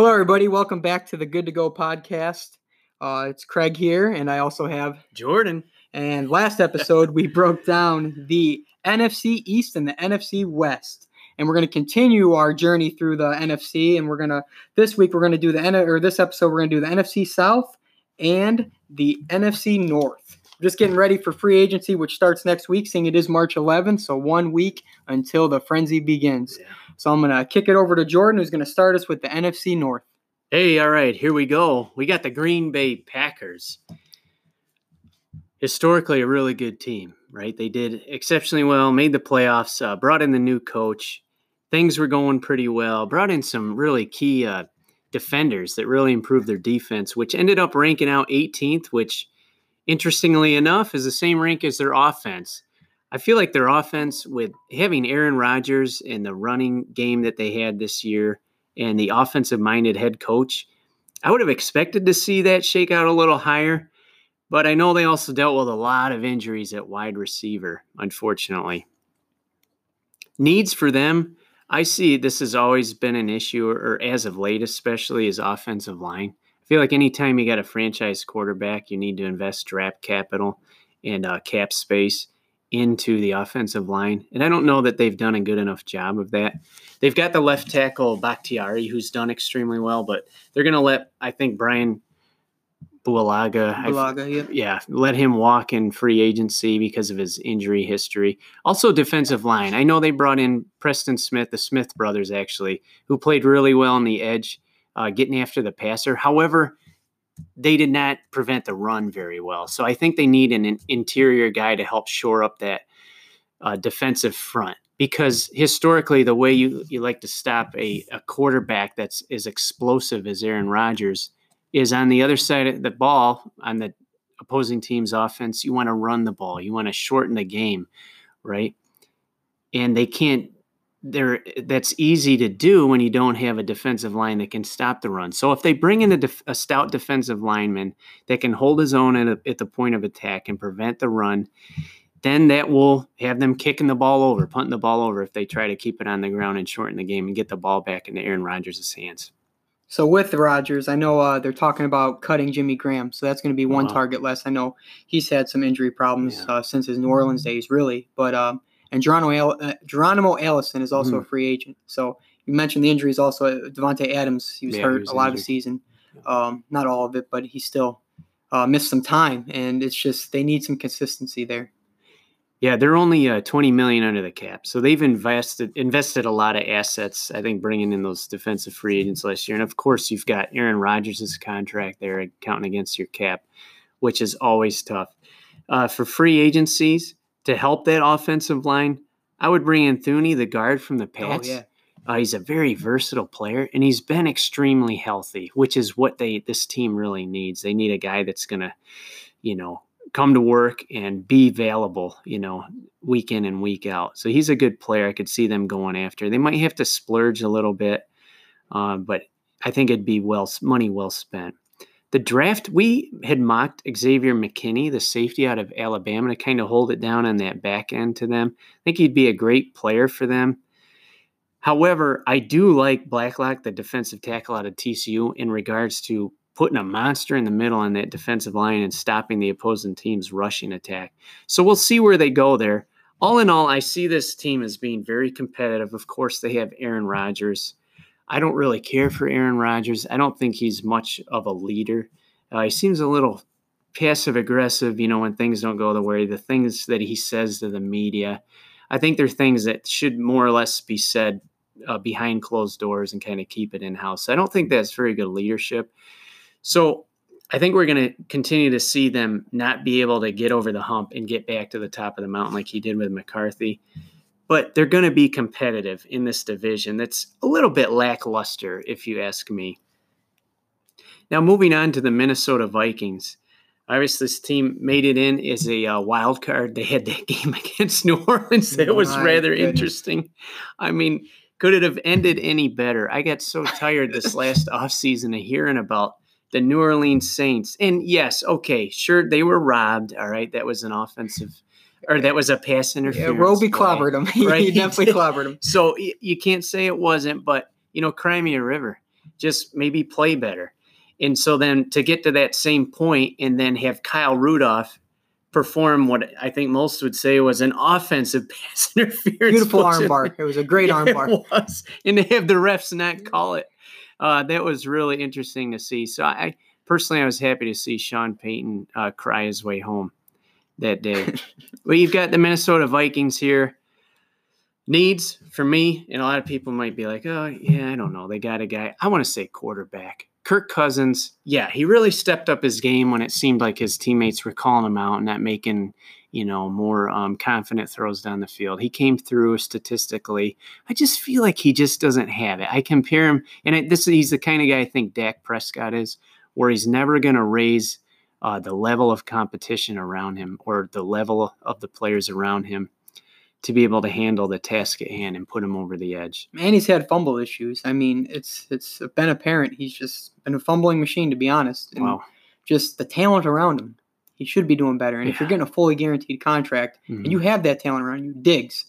Hello, everybody. Welcome back to the Good to Go podcast. Uh, it's Craig here, and I also have Jordan. And last episode, we broke down the NFC East and the NFC West, and we're going to continue our journey through the NFC. And we're going to this week we're going to do the N or this episode we're going to do the NFC South and the NFC North. We're just getting ready for free agency, which starts next week. Seeing it is March 11th, so one week until the frenzy begins. Yeah. So I'm going to kick it over to Jordan, who's going to start us with the NFC North. Hey, all right, here we go. We got the Green Bay Packers. Historically, a really good team, right? They did exceptionally well, made the playoffs, uh, brought in the new coach. Things were going pretty well, brought in some really key uh, defenders that really improved their defense, which ended up ranking out 18th, which, interestingly enough, is the same rank as their offense. I feel like their offense, with having Aaron Rodgers and the running game that they had this year and the offensive minded head coach, I would have expected to see that shake out a little higher. But I know they also dealt with a lot of injuries at wide receiver, unfortunately. Needs for them, I see this has always been an issue, or as of late, especially, is offensive line. I feel like anytime you got a franchise quarterback, you need to invest draft capital and uh, cap space into the offensive line. And I don't know that they've done a good enough job of that. They've got the left tackle Bakhtiari, who's done extremely well, but they're going to let, I think, Brian Bulaga, Bulaga yeah. yeah, let him walk in free agency because of his injury history. Also, defensive line. I know they brought in Preston Smith, the Smith brothers, actually, who played really well on the edge, uh, getting after the passer. However, they did not prevent the run very well. So I think they need an interior guy to help shore up that uh, defensive front because historically the way you, you like to stop a, a quarterback that's as explosive as Aaron Rodgers is on the other side of the ball on the opposing team's offense you want to run the ball you want to shorten the game right and they can't there that's easy to do when you don't have a defensive line that can stop the run. So if they bring in a, def, a stout defensive lineman that can hold his own at, a, at the point of attack and prevent the run, then that will have them kicking the ball over, punting the ball over if they try to keep it on the ground and shorten the game and get the ball back into Aaron Rodgers' hands. So with Rodgers, I know uh, they're talking about cutting Jimmy Graham, so that's going to be one uh-huh. target less. I know he's had some injury problems yeah. uh, since his New Orleans days, really, but. Um, and Geronimo, uh, Geronimo Allison is also mm. a free agent. So you mentioned the injuries also. Uh, Davante Adams, he was yeah, hurt he was a lot injured. of the season. Um, not all of it, but he still uh, missed some time. And it's just they need some consistency there. Yeah, they're only uh, 20 million under the cap, so they've invested invested a lot of assets. I think bringing in those defensive free agents last year, and of course you've got Aaron Rodgers' contract there counting against your cap, which is always tough. Uh, for free agencies, to help that offensive line, I would bring in Thuney, the guard from the oh, Pats. Oh, yeah. Uh, he's a very versatile player, and he's been extremely healthy, which is what they this team really needs. They need a guy that's gonna, you know, come to work and be available, you know, week in and week out. So he's a good player. I could see them going after. They might have to splurge a little bit, uh, but I think it'd be well money well spent the draft, we had mocked Xavier McKinney, the safety out of Alabama, to kind of hold it down on that back end to them. I think he'd be a great player for them. However, I do like Blacklock, the defensive tackle out of TCU, in regards to putting a monster in the middle on that defensive line and stopping the opposing team's rushing attack. So we'll see where they go there. All in all, I see this team as being very competitive. Of course, they have Aaron Rodgers. I don't really care for Aaron Rodgers. I don't think he's much of a leader. Uh, he seems a little passive aggressive, you know, when things don't go the way, the things that he says to the media. I think they're things that should more or less be said uh, behind closed doors and kind of keep it in house. I don't think that's very good leadership. So I think we're going to continue to see them not be able to get over the hump and get back to the top of the mountain like he did with McCarthy but they're going to be competitive in this division that's a little bit lackluster, if you ask me. Now, moving on to the Minnesota Vikings. Obviously, this team made it in as a uh, wild card. They had that game against New Orleans that was rather goodness. interesting. I mean, could it have ended any better? I got so tired this last offseason of hearing about the New Orleans Saints. And yes, okay, sure, they were robbed. All right, that was an offensive or that was a pass interference. Yeah, Robey clobbered him. Right? he definitely clobbered him. So you can't say it wasn't, but you know, Crimea River. just maybe play better. And so then to get to that same point and then have Kyle Rudolph perform what I think most would say was an offensive pass interference. Beautiful armbar. It was a great armbar. It was. And to have the refs not call it, uh, that was really interesting to see. So I personally, I was happy to see Sean Payton uh, cry his way home that day. well, you've got the Minnesota Vikings here. Needs for me, and a lot of people might be like, oh, yeah, I don't know. They got a guy. I want to say quarterback. Kirk Cousins, yeah, he really stepped up his game when it seemed like his teammates were calling him out and not making, you know, more um, confident throws down the field. He came through statistically. I just feel like he just doesn't have it. I compare him, and it, this he's the kind of guy I think Dak Prescott is, where he's never going to raise uh, the level of competition around him or the level of the players around him to be able to handle the task at hand and put him over the edge. And he's had fumble issues. I mean, it's it's been apparent he's just been a fumbling machine to be honest. And wow. Just the talent around him, he should be doing better. And yeah. if you're getting a fully guaranteed contract mm-hmm. and you have that talent around you, Diggs.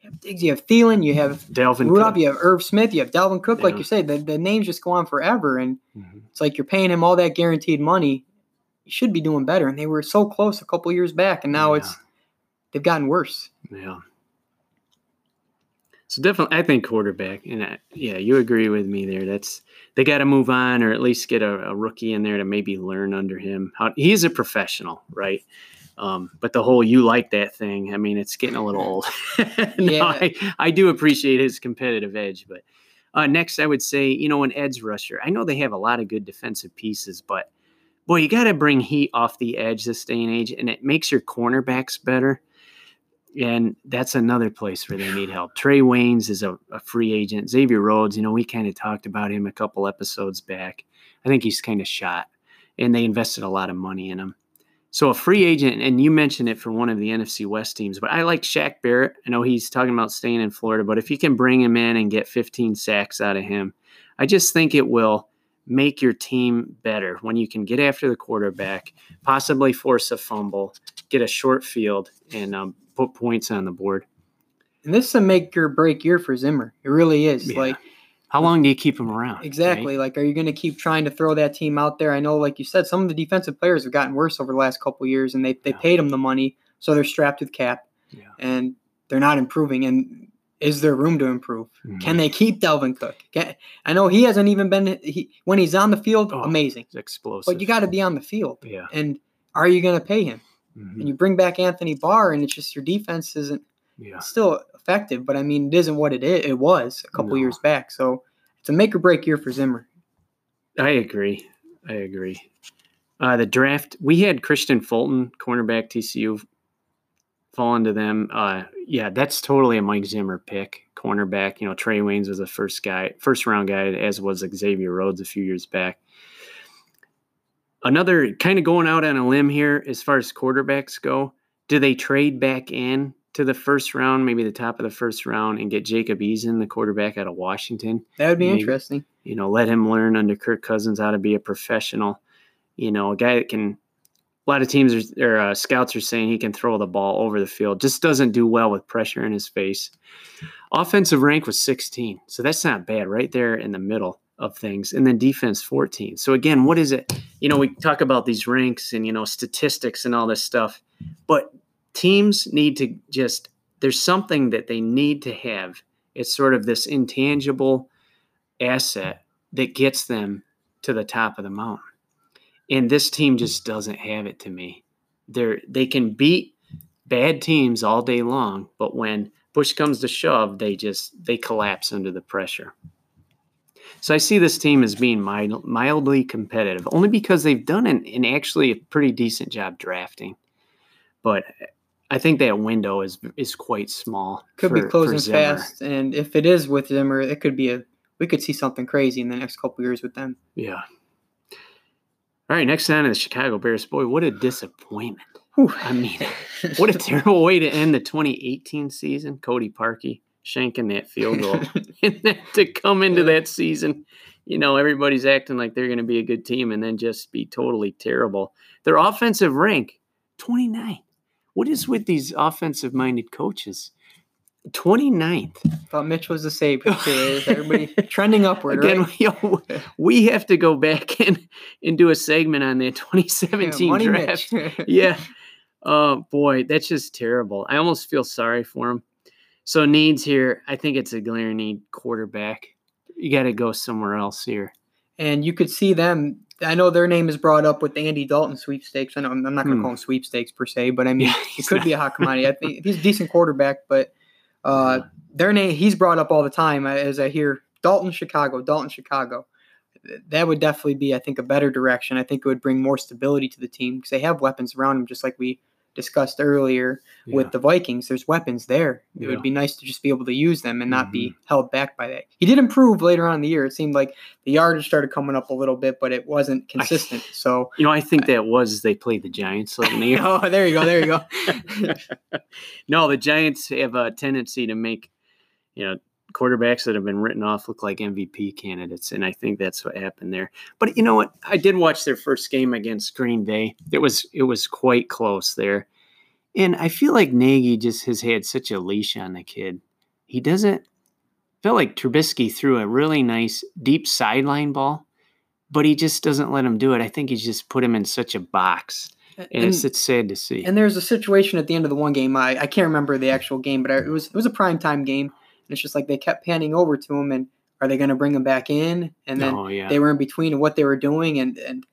You have Diggs, you have Thielen, you have Dalvin Rudolph, Cook. you have Irv Smith, you have Dalvin Cook, yeah. like you say, the, the names just go on forever. And mm-hmm. it's like you're paying him all that guaranteed money. You should be doing better. And they were so close a couple years back, and now yeah. it's they've gotten worse. Yeah. So definitely, I think quarterback, and I, yeah, you agree with me there. That's they got to move on, or at least get a, a, rookie in there to maybe learn under him. How he's a professional, right? Um, but the whole you like that thing, I mean, it's getting a little old. no, yeah. I, I do appreciate his competitive edge, but uh, next, I would say, you know, an edge rusher. I know they have a lot of good defensive pieces, but boy, you got to bring heat off the edge this day and age, and it makes your cornerbacks better and that's another place where they need help. Trae Waynes is a, a free agent. Xavier Rhodes, you know, we kind of talked about him a couple episodes back. I think he's kind of shot, and they invested a lot of money in him. So a free agent, and you mentioned it for one of the NFC West teams, but I like Shaq Barrett. I know he's talking about staying in Florida, but if you can bring him in and get 15 sacks out of him, I just think it will make your team better when you can get after the quarterback, possibly force a fumble, get a short field, and um, put points on the board. And this is a make or break year for Zimmer. It really is. Yeah. Like, how long do you keep him around? Exactly. Right? Like, are you going to keep trying to throw that team out there? I know, like you said, some of the defensive players have gotten worse over the last couple years, and they they yeah. paid them the money, so they're strapped with cap, yeah. and they're not improving. And is there room to improve? Mm-hmm. Can they keep Dalvin Cook? Can, I know he hasn't even been he, when he's on the field, oh, amazing, explosive. But you got to be on the field. Yeah. And are you going to pay him? Mm-hmm. And you bring back Anthony Barr, and it's just your defense isn't yeah. still effective, but I mean, it isn't what it is, it was a couple no. years back. So it's a make or break year for Zimmer. I agree. I agree. Uh, the draft, we had Kristian Fulton, cornerback TCU, fall into them. Uh, yeah, that's totally a Mike Zimmer pick. Cornerback, you know, Trae Waynes was the first guy, first round guy, as was Xavier Rhodes a few years back another kind of going out on a limb here as far as quarterbacks go. Do they trade back in to the first round, maybe the top of the first round, and get Jacob Eason, the quarterback out of Washington? That would be maybe, interesting. You know, let him learn under Kirk Cousins how to be a professional. You know, a guy that can. A lot of teams are, or uh, scouts are saying he can throw the ball over the field. Just doesn't do well with pressure in his face. Offensive rank was 16, so that's not bad. Right there in the middle of things and then defense 14 so again what is it you know we talk about these ranks and you know statistics and all this stuff but teams need to just there's something that they need to have it's sort of this intangible asset that gets them to the top of the mountain and this team just doesn't have it to me they're they can beat bad teams all day long but when push comes to shove they just they collapse under the pressure so I see this team as being mild, mildly competitive, only because they've done an, an actually a pretty decent job drafting. But I think that window is is quite small. Could for, be closing fast, and if it is with Zimmer, it could be a we could see something crazy in the next couple years with them. Yeah. All right, next down to the Chicago Bears. Boy, what a disappointment! Whew. I mean, what a terrible way to end the 2018 season. Cody Parkey shanking that field goal. and then to come into that season, you know, everybody's acting like they're going to be a good team and then just be totally terrible. Their offensive rank, 29. What is with these offensive minded coaches? 29th. Thought Mitch was the savior. Too. Everybody trending upward. Again, right? yo, we have to go back and, and do a segment on the 2017 Money draft. Yeah. Oh boy, that's just terrible. I almost feel sorry for him. So needs here, I think it's a glaring need quarterback. You got to go somewhere else here. and you could see them. I know their name is brought up with the Andy Dalton sweepstakes. I know I'm not going to Hmm. call them sweepstakes per se, but I mean Yeah, it could not- be a hot commodity. I think he's a decent quarterback, but uh, their name he's brought up all the time as I hear Dalton Chicago, Dalton Chicago. That would definitely be, I think, a better direction. I think it would bring more stability to the team because they have weapons around them, just like we discussed earlier Yeah. with the Vikings. There's weapons there. It Yeah. would be nice to just be able to use them and not be Mhm. held back by that. He did improve later on in the year. It seemed like the yardage started coming up a little bit, but it wasn't consistent. So, You know, I think that was they played the Giants the oh, there you go, there you go. no, the Giants have a tendency to make, you know, quarterbacks that have been written off look like MVP candidates, and I think that's what happened there. But you know what? I did watch their first game against Green Bay. It was it was quite close there, and I feel like Nagy just has had such a leash on the kid. He doesn't felt like Trubisky threw a really nice deep sideline ball, but he just doesn't let him do it. I think he's just put him in such a box, and, it's, it's sad to see. And there's a situation at the end of the one game. I, I can't remember the actual game, but it was it was a prime time game. And it's just like they kept panning over to him, and are they going to bring him back in? And then oh yeah, they were in between what they were doing, and and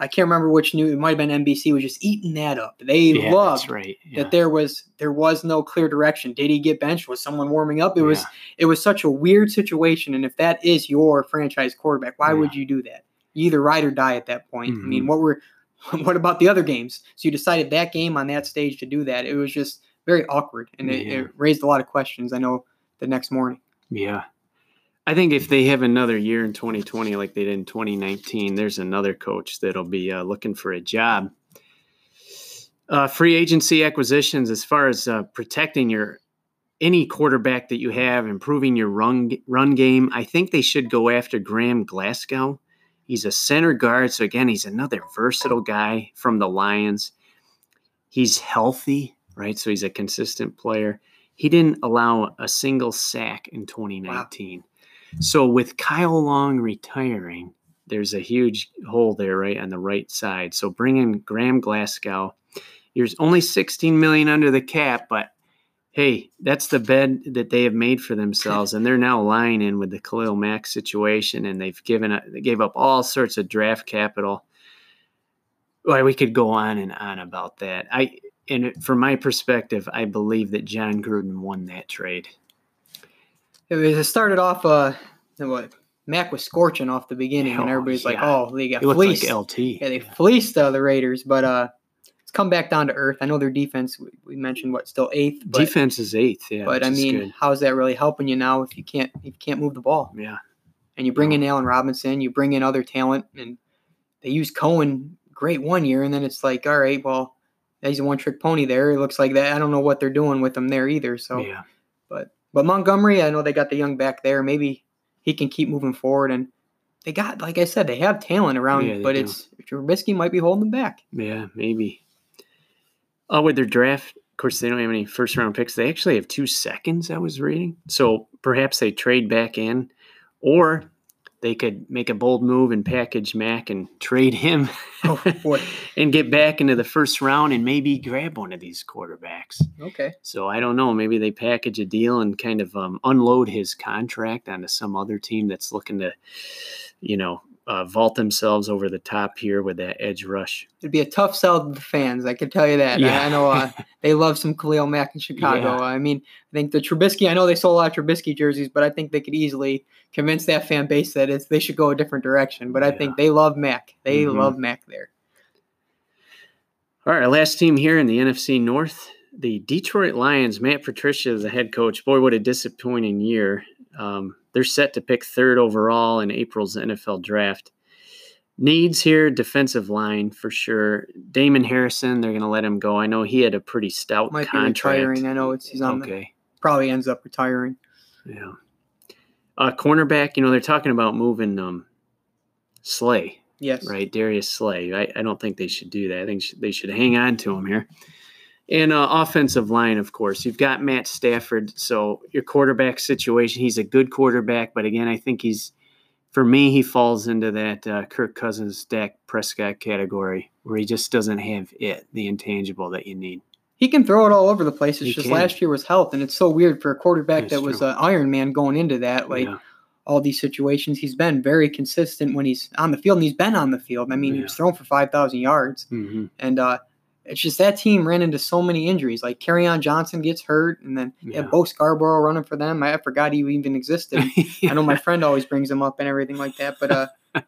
I can't remember which new. It might have been NBC was just eating that up. They yeah, loved right. Yeah. that there was there was no clear direction. Did he get benched? Was someone warming up? It was it was such a weird situation. And if that is your franchise quarterback, why would you do that? You either ride or die at that point. I mean, Mhm. what were what about the other games? So you decided that game on that stage to do that. It was just very awkward, and it, it raised a lot of questions. I know the next morning. Yeah. I think if they have another year in 2020 like they did in 2019, there's another coach that'll be uh, looking for a job. Uh, free agency acquisitions, as far as uh, protecting your any quarterback that you have, improving your run run game, I think they should go after Graham Glasgow. He's a center guard, so again, he's another versatile guy from the Lions. He's healthy, right? So he's a consistent player. He didn't allow a single sack in 2019. So with Kyle Long retiring, there's a huge hole there right on the right side. So bring in Graham Glasgow. There's only 16 million under the cap, but hey, that's the bed that they have made for themselves, and they're now lying in with the Khalil Mack situation, and they've given a, they gave up all sorts of draft capital. Well, we could go on and on about that. I and from my perspective, I believe that Jon Gruden won that trade. It, was, it started off. Uh, what Mack was scorching off the beginning, and everybody's like, "Oh, they got looked fleeced." like LT. Yeah, they fleeced uh, the Raiders, but uh, it's come back down to earth. I know their defense. We, mentioned what still eighth, but, Defense is eighth, yeah. but I mean, good. how's that really helping you now if you can't if you can't move the ball? yeah, And you bring in Allen Robinson, you bring in other talent, and they use Cohen great one year, and then it's like, all right, well, he's a one trick pony there. It looks like that. I don't know what they're doing with him there either. So, yeah, but but Montgomery, I know they got the young back there. Maybe he can keep moving forward, and they got, like I said, they have talent around, Yeah, but do. it's Trubisky might be holding them back. yeah, maybe. Oh, with their draft, of course, they don't have any first round picks. They actually have two seconds. I was reading, so perhaps they trade back in, or they could make a bold move and package Mack and trade him, Oh, and get back into the first round and maybe grab one of these quarterbacks. Okay. So I don't know. Maybe they package a deal and kind of um, unload his contract onto some other team that's looking to, you know, uh, vault themselves over the top here with that edge rush. It'd be a tough sell to the fans. I can tell you that. I, I know uh, they love some Khalil Mack in Chicago. Yeah. I mean, I think the Trubisky. I know they sold a lot of Trubisky jerseys, but I think they could easily convince that fan base that it's they should go a different direction. But I Yeah. think they love Mack. They Mhm. love Mack there. All right, last team here in the NFC North, the Detroit Lions. Matt Patricia is the head coach. Boy, what a disappointing year. Um, they're set to pick third overall in April's NFL draft. Needs here, defensive line for sure. Damon Harrison, they're going to let him go. I know he had a pretty stout Might contract. be retiring. I know it's he's on. The, okay. probably ends up retiring. Yeah. Uh, cornerback, you know, they're talking about moving um, Slay, Yes. right? Darius Slay. I, I don't think they should do that. I think they should hang on to him here. And uh, offensive line, of course, you've got Matt Stafford. So your quarterback situation, he's a good quarterback, but again, I think he's for me, he falls into that uh, Kirk Cousins, Dak Prescott category where he just doesn't have it, the intangible that you need. He can throw it all over the place. It's he just can. last year was health, and it's so weird for a quarterback That's that was an Iron Man going into that. Like yeah. all these situations, he's been very consistent when he's on the field, and he's been on the field. I mean, yeah. he was thrown for five thousand yards, mm-hmm. and uh, it's just that team ran into so many injuries. Like Kerryon Johnson gets hurt, and then yeah. Bo Scarborough running for them. I forgot he even existed. yeah. I know my friend always brings him up and everything like that. But uh,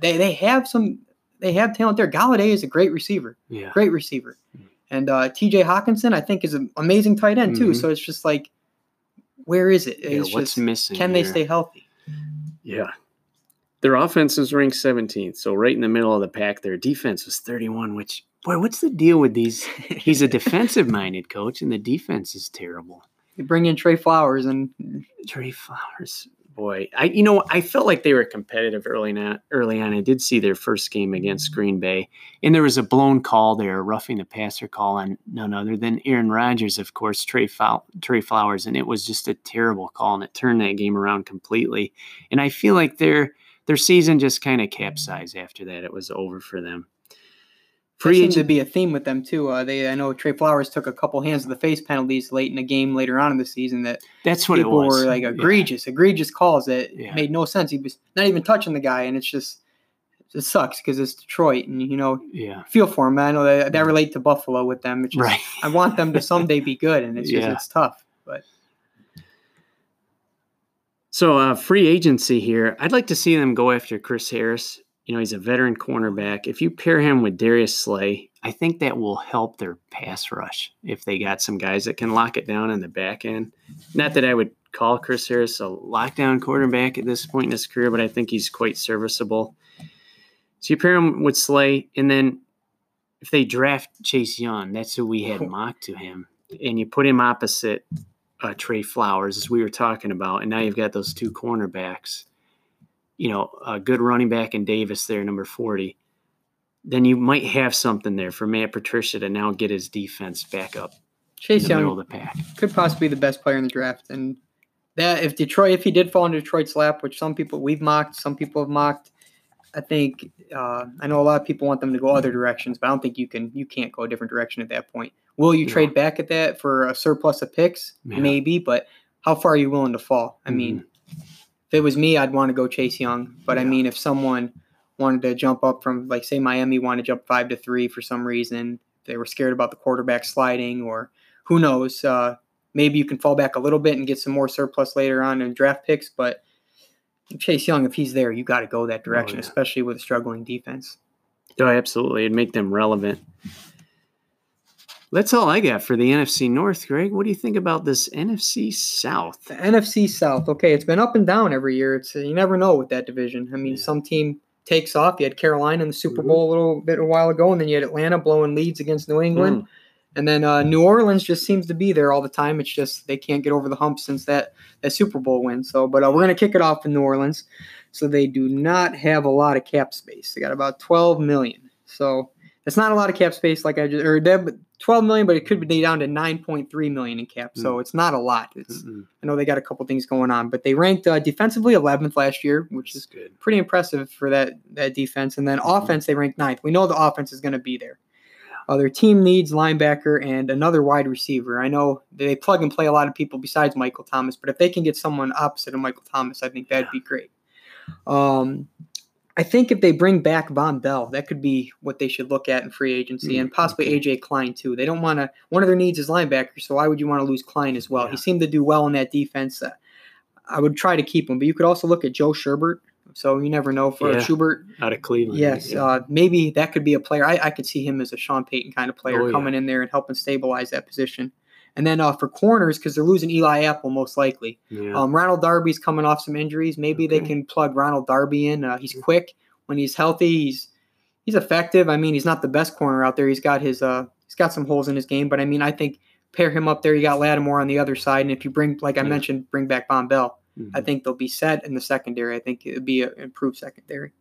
they they have some they have talent there. Golladay is a great receiver. Yeah. Great receiver. Hmm. And uh, T.J. Hockenson, I think, is an amazing tight end too. Mm-hmm. So it's just like, where is it? It's yeah, what's just, missing? Can here? they stay healthy? Yeah, their offense is ranked 17th, so right in the middle of the pack. Their defense was 31, which boy, what's the deal with these? He's a defensive minded coach, and the defense is terrible. You bring in Trey Flowers and Trey Flowers. Boy, I you know I felt like they were competitive early on. Early on, I did see their first game against Green Bay, and there was a blown call there, roughing the passer call on none other than Aaron Rodgers, of course, Trey, Fow- Trey Flowers, and it was just a terrible call, and it turned that game around completely. And I feel like their their season just kind of capsized after that. It was over for them. Free seemed to be a theme with them too. Uh, they, I know Trey Flowers took a couple hands of the face penalties late in the game later on in the season. That that's what people were like egregious, yeah. egregious calls that yeah. made no sense. He was not even touching the guy, and it's just it sucks because it's Detroit, and you know, yeah, feel for him. I know that, that relate to Buffalo with them. Just, right. I want them to someday be good, and it's just yeah. it's tough, but. So, uh, free agency here. I'd like to see them go after Chris Harris you know, he's a veteran cornerback. If you pair him with Darius Slay, I think that will help their pass rush if they got some guys that can lock it down in the back end. Not that I would call Chris Harris a lockdown quarterback at this point in his career, but I think he's quite serviceable. So you pair him with Slay, and then if they draft Chase Young, that's who we had mocked to him, and you put him opposite uh, Trey Flowers, as we were talking about, and now you've got those two cornerbacks you know, a good running back in Davis there, number 40, then you might have something there for Matt Patricia to now get his defense back up. Chase Young could possibly be the best player in the draft. And that if Detroit, if he did fall into Detroit's lap, which some people we've mocked, some people have mocked, I think uh, I know a lot of people want them to go other directions, but I don't think you can you can't go a different direction at that point. Will you yeah. trade back at that for a surplus of picks? Yeah. Maybe, but how far are you willing to fall? I mm-hmm. mean, if it was me, I'd want to go Chase Young. But yeah. I mean, if someone wanted to jump up from, like, say, Miami wanted to jump five to three for some reason, they were scared about the quarterback sliding, or who knows, uh, maybe you can fall back a little bit and get some more surplus later on in draft picks. But Chase Young, if he's there, you got to go that oh, direction, oh, yeah. especially with a struggling defense. Oh, absolutely. It'd make them relevant. That's all I got for the NFC North, Greg. What do you think about this NFC South? The NFC South. Okay, it's been up and down every year. It's you never know with that division. I mean, yeah. some team takes off. You had Carolina in the Super mm-hmm. Bowl a little bit a while ago, and then you had Atlanta blowing leads against New England. Mm. And then uh, New Orleans just seems to be there all the time. It's just they can't get over the hump since that, that Super Bowl win. So, but uh, we're going to kick it off in New Orleans. So they do not have a lot of cap space. They got about 12 million. So it's not a lot of cap space, like I just or 12 million, but it could be down to 9.3 million in cap. So mm. it's not a lot. It's I know they got a couple things going on, but they ranked uh, defensively 11th last year, which That's is good. pretty impressive for that that defense. And then mm-hmm. offense, they ranked ninth. We know the offense is going to be there. Uh, their team needs linebacker and another wide receiver. I know they plug and play a lot of people besides Michael Thomas, but if they can get someone opposite of Michael Thomas, I think that'd be great. Um, I think if they bring back Vonn Bell, that could be what they should look at in free agency, mm, and possibly okay. AJ Klein too. They don't want to. One of their needs is linebacker, so why would you want to lose Klein as well? Yeah. He seemed to do well in that defense. Uh, I would try to keep him, but you could also look at Joe Schobert. So you never know for yeah, Schobert out of Cleveland. Yes, yeah. uh, maybe that could be a player. I, I, could see him as a Sean Payton kind of player oh, coming in there and helping stabilize that position. And then uh, for corners, because they're losing Eli Apple most likely. Yeah. Um, Ronald Darby's coming off some injuries. Maybe they can plug Ronald Darby in. Uh, he's quick when he's healthy, he's he's effective. I mean, he's not the best corner out there. He's got his uh he's got some holes in his game, but I mean, I think pair him up there. You got Lattimore on the other side, and if you bring, like I yeah. mentioned, bring back Vonn Bell, mm-hmm. I think they'll be set in the secondary. I think it'd be an improved secondary.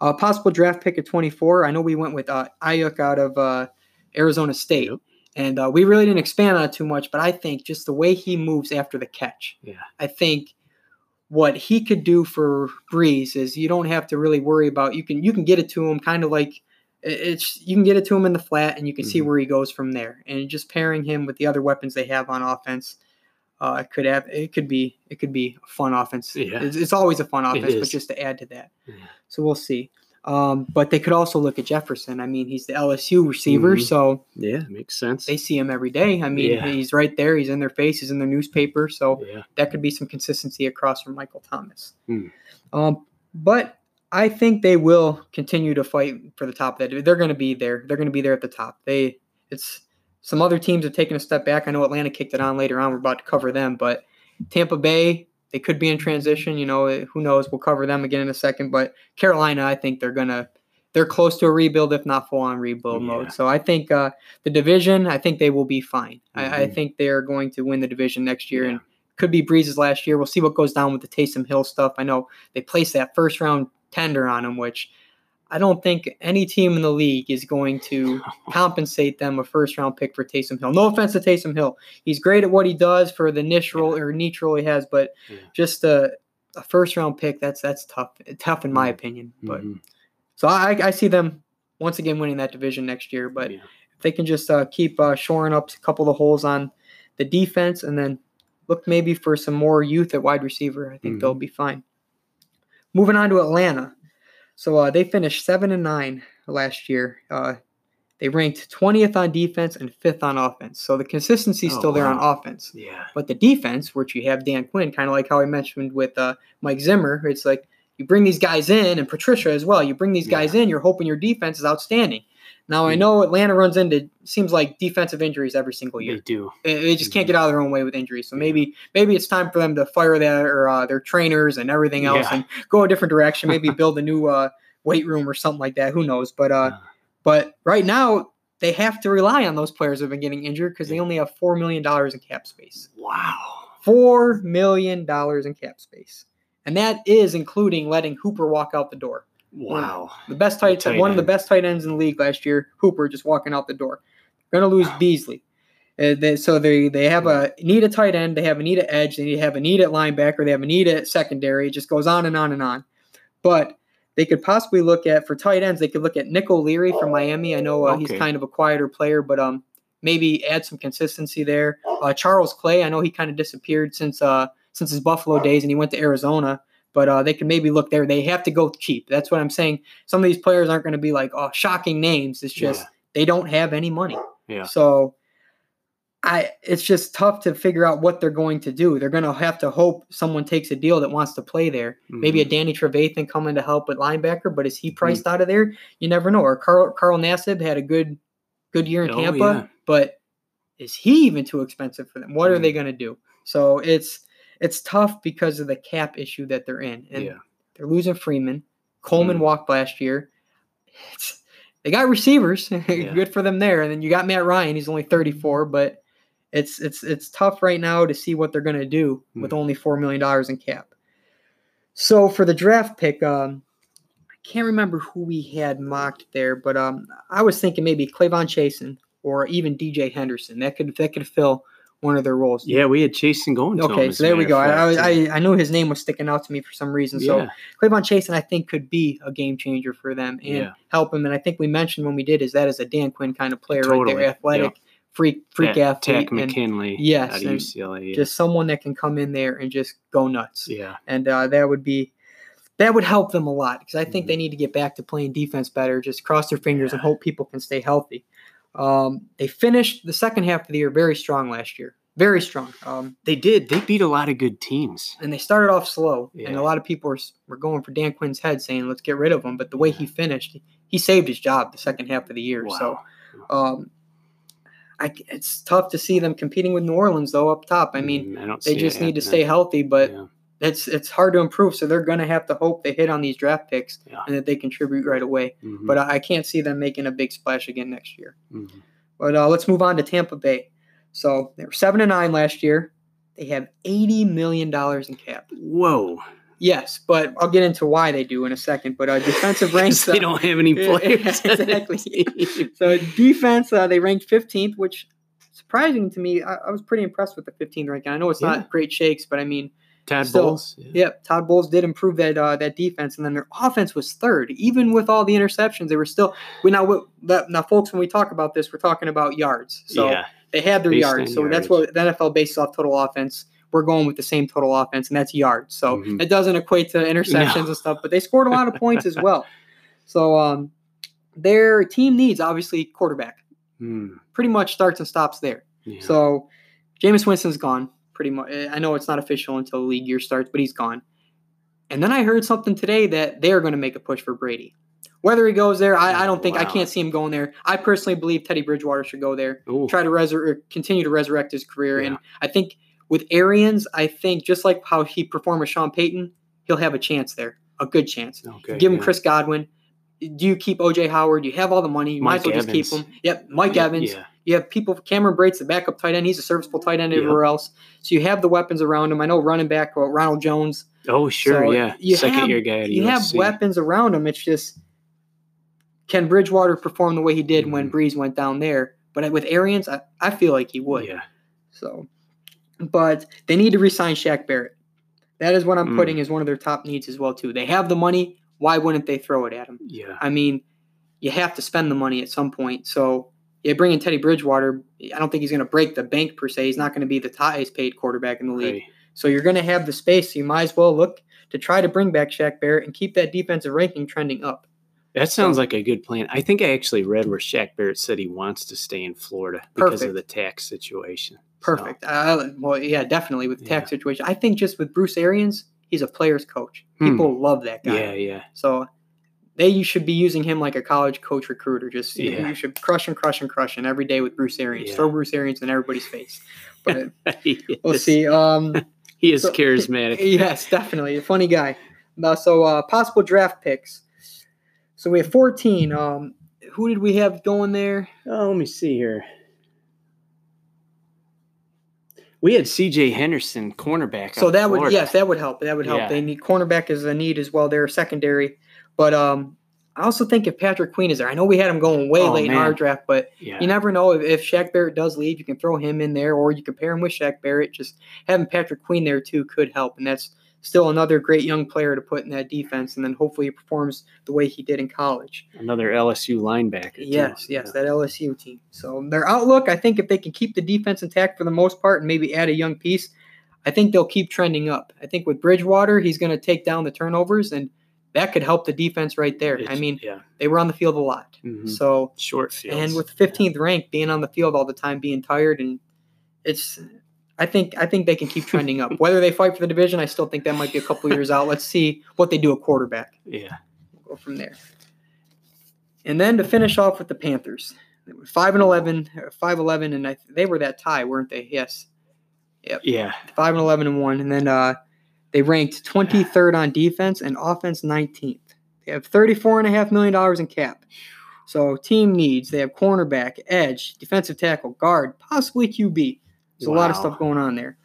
Uh, possible draft pick at 24. I know we went with uh, Aiyuk out of uh, Arizona State. Yep. And uh, we really didn't expand on it too much, but I think just the way he moves after the catch. Yeah. I think what he could do for Brees is you don't have to really worry about you can you can get it to him kind of like it's you can get it to him in the flat and you can mm-hmm. see where he goes from there. And just pairing him with the other weapons they have on offense, uh, it could have it could be it could be a fun offense. Yeah. It's, it's always a fun offense, but just to add to that. Yeah. So we'll see. Um, but they could also look at Jefferson. I mean, he's the LSU receiver, mm-hmm. so yeah, makes sense. They see him every day. I mean, yeah. he's right there. He's in their face. He's in their newspaper. So yeah. that could be some consistency across from Michael Thomas. Mm. Um, but I think they will continue to fight for the top of that. They're going to be there. They're going to be there at the top. They it's some other teams have taken a step back. I know Atlanta kicked it on later on. We're about to cover them, but Tampa Bay they could be in transition. You know, who knows? We'll cover them again in a second. But Carolina, I think they're gonna they're close to a rebuild, if not full on rebuild yeah. mode. So I think uh, the division, I think they will be fine. Mm-hmm. I, I, mm-hmm. think they are going to win the division next year, yeah. and could be Brees's last year. We'll see what goes down with the Taysom Hill stuff. I know they placed that first round tender on him, which I don't think any team in the league is going to compensate them a first round pick for Taysom Hill. No offense to Taysom Hill. He's great at what he does for the niche role or niche role he has, but yeah. just a, a, first round pick, that's that's tough. Tough in my mm-hmm. opinion. But mm-hmm. so I, I see them once again winning that division next year. But yeah. if they can just uh, keep uh, shoring up a couple of the holes on the defense and then look maybe for some more youth at wide receiver, I think mm-hmm. they'll be fine. Moving on to Atlanta. So uh, they finished seven and nine last year. Uh, they ranked 20th on defense and fifth on offense. So the consistency is oh, still there on offense. Yeah. But the defense, which you have Dan Quinn, kind of like how I mentioned with uh, Mike Zimmer, it's like you bring these guys in and Patricia as well. You bring these guys in, you're hoping your defense is outstanding. Now I know Atlanta runs into seems like defensive injuries every single year. They do. They just can't get out of their own way with injuries. So maybe maybe it's time for them to fire their uh, their trainers and everything else yeah. and go a different direction. Maybe build a new uh, weight room or something like that. Who knows? But uh, but right now they have to rely on those players who've been getting injured because they only have four million dollars in cap space. Wow. Four million dollars in cap space, and that is including letting Hooper walk out the door. Wow. The best tight, tight one end. of the best tight ends in the league last year, Hooper just walking out the door. Going to lose wow. Beasley. Uh, they, so they they have a need a tight end, they have a need at edge, they need to have a need at linebacker, they have a need at secondary. It just goes on and on and on. But they could possibly look at for tight ends. They could look at Nick O'Leary from Miami. I know uh, okay. he's kind of a quieter player, but um maybe add some consistency there. Uh, Charles Clay, I know he kind of disappeared since uh since his Buffalo days, and he went to Arizona but uh, they can maybe look there. They have to go cheap. That's what I'm saying. Some of these players aren't going to be like, oh, shocking names. It's just yeah. they don't have any money. Yeah. So I, it's just tough to figure out what they're going to do. They're going to have to hope someone takes a deal that wants to play there. Mm-hmm. Maybe a mm-hmm. Danny Trevathan coming to help with linebacker, but is he priced mm-hmm. out of there? You never know. Or Carl Carl Nassib had a good good year in oh, Tampa, yeah. but is he even too expensive for them? What mm-hmm. are they going to do? So it's it's tough because of the cap issue that they're in, and yeah. they're losing Freeman. Coleman mm. walked last year. It's, they got receivers, yeah. good for them there. And then you got Matt Ryan. He's only 34, but it's it's it's tough right now to see what they're going to do mm. with only four million dollars in cap. So for the draft pick, um, I can't remember who we had mocked there, but um, I was thinking maybe K'Lavon Chaisson or even DJ Henderson. That could that could fill one of their roles. Yeah, we had Chaisson going. Okay, so there we go. I, I, I knew his name was sticking out to me for some reason. So yeah. K'Lavon Chaisson, I think, could be a game changer for them and yeah. help him. And I think we mentioned when we did is that is a Dan Quinn kind of player totally. right there, athletic. Yeah. Freak, freak yeah, athlete, Takk McKinley. Yes, out UCLA, yeah. just someone that can come in there and just go nuts. Yeah, and uh, that would be that would help them a lot because I think mm they need to get back to playing defense better. Just cross their fingers and hope people can stay healthy. Um, they finished the second half of the year very strong last year very strong. Um, they did. They beat a lot of good teams. And they started off slow. Yeah. And a lot of people were, were going for Dan Quinn's head saying, let's get rid of him. But the way he finished, he saved his job the second half of the year. Wow. So um, I, it's tough to see them competing with New Orleans, though, up top. I mean, mm, I they just need to stay healthy, but yeah. It's, it's hard to improve. So they're going to have to hope they hit on these draft picks yeah. and that they contribute right away. Mm-hmm. But I, I, can't see them making a big splash again next year. Mm-hmm. But uh, let's move on to Tampa Bay. So they were seven and nine last year. They have eighty million dollars in cap. Whoa. Yes, but I'll get into why they do in a second. But uh, defensive ranks they don't have any players. exactly. so defense, uh, they ranked 15th, which surprising to me. I, I was pretty impressed with the 15th ranking. I know it's Yeah. not great shakes, but I mean, Todd Still, Bowles. Yeah. Yep, Todd Bowles did improve that uh, that defense, and then their offense was third, even with all the interceptions. They were still. We now that- now, folks, when we talk about this, we're talking about yards. So yeah. they had their Based yards. So that's what the NFL bases off total offense. We're going with the same total offense, and that's yards. So Mhm. it doesn't equate to interceptions No. and stuff, but they scored a lot of points as well. So um, their team needs obviously quarterback. Hmm. Pretty much starts and stops there. Yeah. So Jameis Winston's gone. Pretty much. Eh, I know it's not official until the league year starts, but he's gone. And then I heard something today that they are going to make a push for Brady. Whether he goes there, I, I don't think I can't see him going there. I personally believe Teddy Bridgewater should go there, Ooh. try to resur- er, continue to resurrect his career. Yeah. And I think with Arians, I think just like how he performed with Sean Payton, he'll have a chance there, a good chance. Okay. Give him yeah. Chris Godwin. Do you keep OJ Howard? You have all the money. You might as Mike well just keep him. Yep, Mike Yeah, Evans. Yeah. You have people. Cameron Brate's the backup tight end. He's a serviceable tight end everywhere else. So you have the weapons around him. I know running back well, Ronald Jones. Oh, sure. So yeah. you Second have- year guy You have weapons around him. It's just can Bridgewater perform the way he did when Mhm. Brees went down there? But with Arians, I, I feel like he would. Yeah. So, but they need to resign Shaq Barrett. That is what I'm Mm. putting as one of their top needs as well too. They have the money. Why wouldn't they throw it at him? Yeah. I mean, you have to spend the money at some point. So yeah, bringing Teddy Bridgewater, I don't think he's going to break the bank per se. He's not going to be the highest paid quarterback in the league. Right. So you're going to have the space. So you might as well look to try to bring back Shaq Barrett and keep that defensive ranking trending up. That sounds like a good plan. I think I actually read where Shaq Barrett said he wants to stay in Florida because Perfect. of the tax situation. So, Perfect. Uh, well, yeah, definitely with the tax Yeah. situation. I think just with Bruce Arians, he's a player's coach. Hmm. People love that guy. yeah, yeah. So they you should be using him like a college coach recruiter. Just you- Yeah. you should crush and crush and crush and every day with Bruce Arians. Yeah. Throw Bruce Arians in everybody's face. But we'll is- see. Um, He is So- charismatic. yes, definitely a funny guy. Uh, so uh, possible draft picks. So we have 14. Um, who did we have going there? Oh, let me see here. We had C.J. Henderson, cornerback. So that would yes, that would help. That would help. Yeah. They need cornerback is a need as well. They're secondary, but um, I also think if Patrick Queen is there, I know we had him going way Oh, late in our draft, but Yeah. you never know if, if Shaq Barrett does leave, you can throw him in there, or you can pair him with Shaq Barrett. Just having Patrick Queen there too could help, and that's still another great young player to put in that defense, and then hopefully he performs the way he did in college. Another LSU linebacker. too. Yes, yes, Yeah. that LSU team. So their outlook, I think, if they can keep the defense intact for the most part and maybe add a young piece, I think they'll keep trending up. I think with Bridgewater, he's going to take down the turnovers, and that could help the defense right there. I mean, yeah. they were on the field a lot, Mhm. so Short fields. and with 15th rank, being on the field all the time, being tired, and it's. I think I think they can keep trending up. Whether they fight for the division, I still think that might be a couple years out. Let's see what they do at quarterback yeah. go from there. And then to finish off with the Panthers, They were five and 11, uh, five eleven, and I, they were that tie, weren't they? Yes, Yep. Yeah. five and eleven and one, and then uh, they ranked twenty third on defense and offense nineteenth. They have thirty four and a half million dollars in cap. So team needs they have cornerback, edge, defensive tackle, guard, possibly QB. There's a lot of stuff going on there.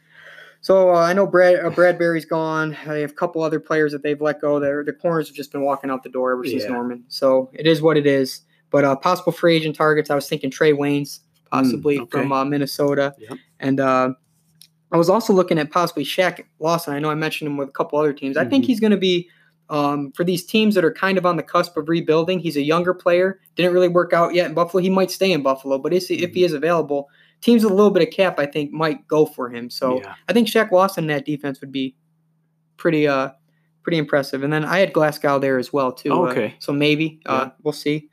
So uh, I know Brad uh, Bradberry's gone. They have a couple other players that they've let go. Their the corners have just been walking out the door ever since Yeah. Norman. So it is what it is. But uh, possible free agent targets. I was thinking Trae Waynes, possibly Mm, okay. from uh, Minnesota, Yep. and uh, I was also looking at possibly Shaq Lawson. I know I mentioned him with a couple other teams. I think Mhm. he's going to be um, for these teams that are kind of on the cusp of rebuilding. He's a younger player. Didn't really work out yet in Buffalo. He might stay in Buffalo, but if, if Mm-hmm. he is available, teams with a little bit of cap, I think, might go for him. So yeah. I think Shaq Lawson in that defense would be pretty uh pretty impressive. And then I had Glasgow there as well too. Oh, uh, okay. so maybe uh, we'll see.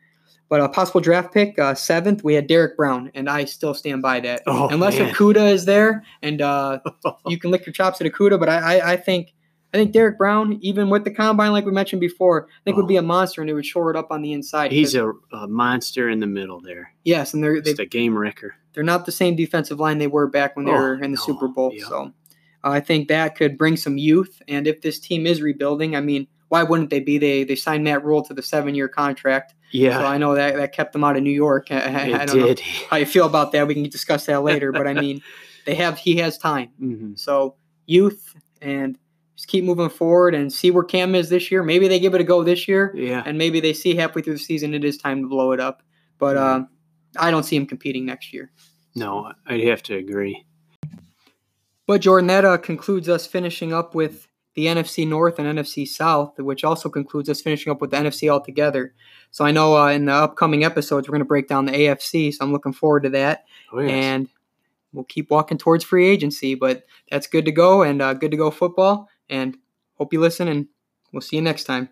But a possible draft pick, uh, seventh, we had Derrick Brown, and I still stand by that. Oh, Unless man. Okudah is there, and uh, you can lick your chops at Okudah, but I, I, I think I think Derrick Brown, even with the combine, like we mentioned before, I think would be a monster, and it would shore it up on the inside. He's a, a monster in the middle there. yes, and they're they, Just a game wrecker. they're not the same defensive line they were back when they Oh, were in the no, Super Bowl. yeah. So uh, I think that could bring some youth. And if this team is rebuilding, I mean, why wouldn't they be? They they signed Matt Rhule to the seven year contract. Yeah, So I know that that kept them out of New York. I, it I don't know did. how you feel about that. We can discuss that later. But I mean, they have he has time. hmm So youth and just keep moving forward and see where Cam is this year. Maybe they give it a go this year, Yeah, and maybe they see halfway through the season it is time to blow it up. But uh, I don't see him competing next year. No, I'd have to agree. But Jordan, that uh, concludes us finishing up with the NFC North and NFC South, which also concludes us finishing up with the NFC altogether. So I know uh, in the upcoming episodes we're going to break down the AFC, so I'm looking forward to that. Oh, yes. And we'll keep walking towards free agency, but that's good to go and uh, good to go football. And hope you listen, and we'll see you next time.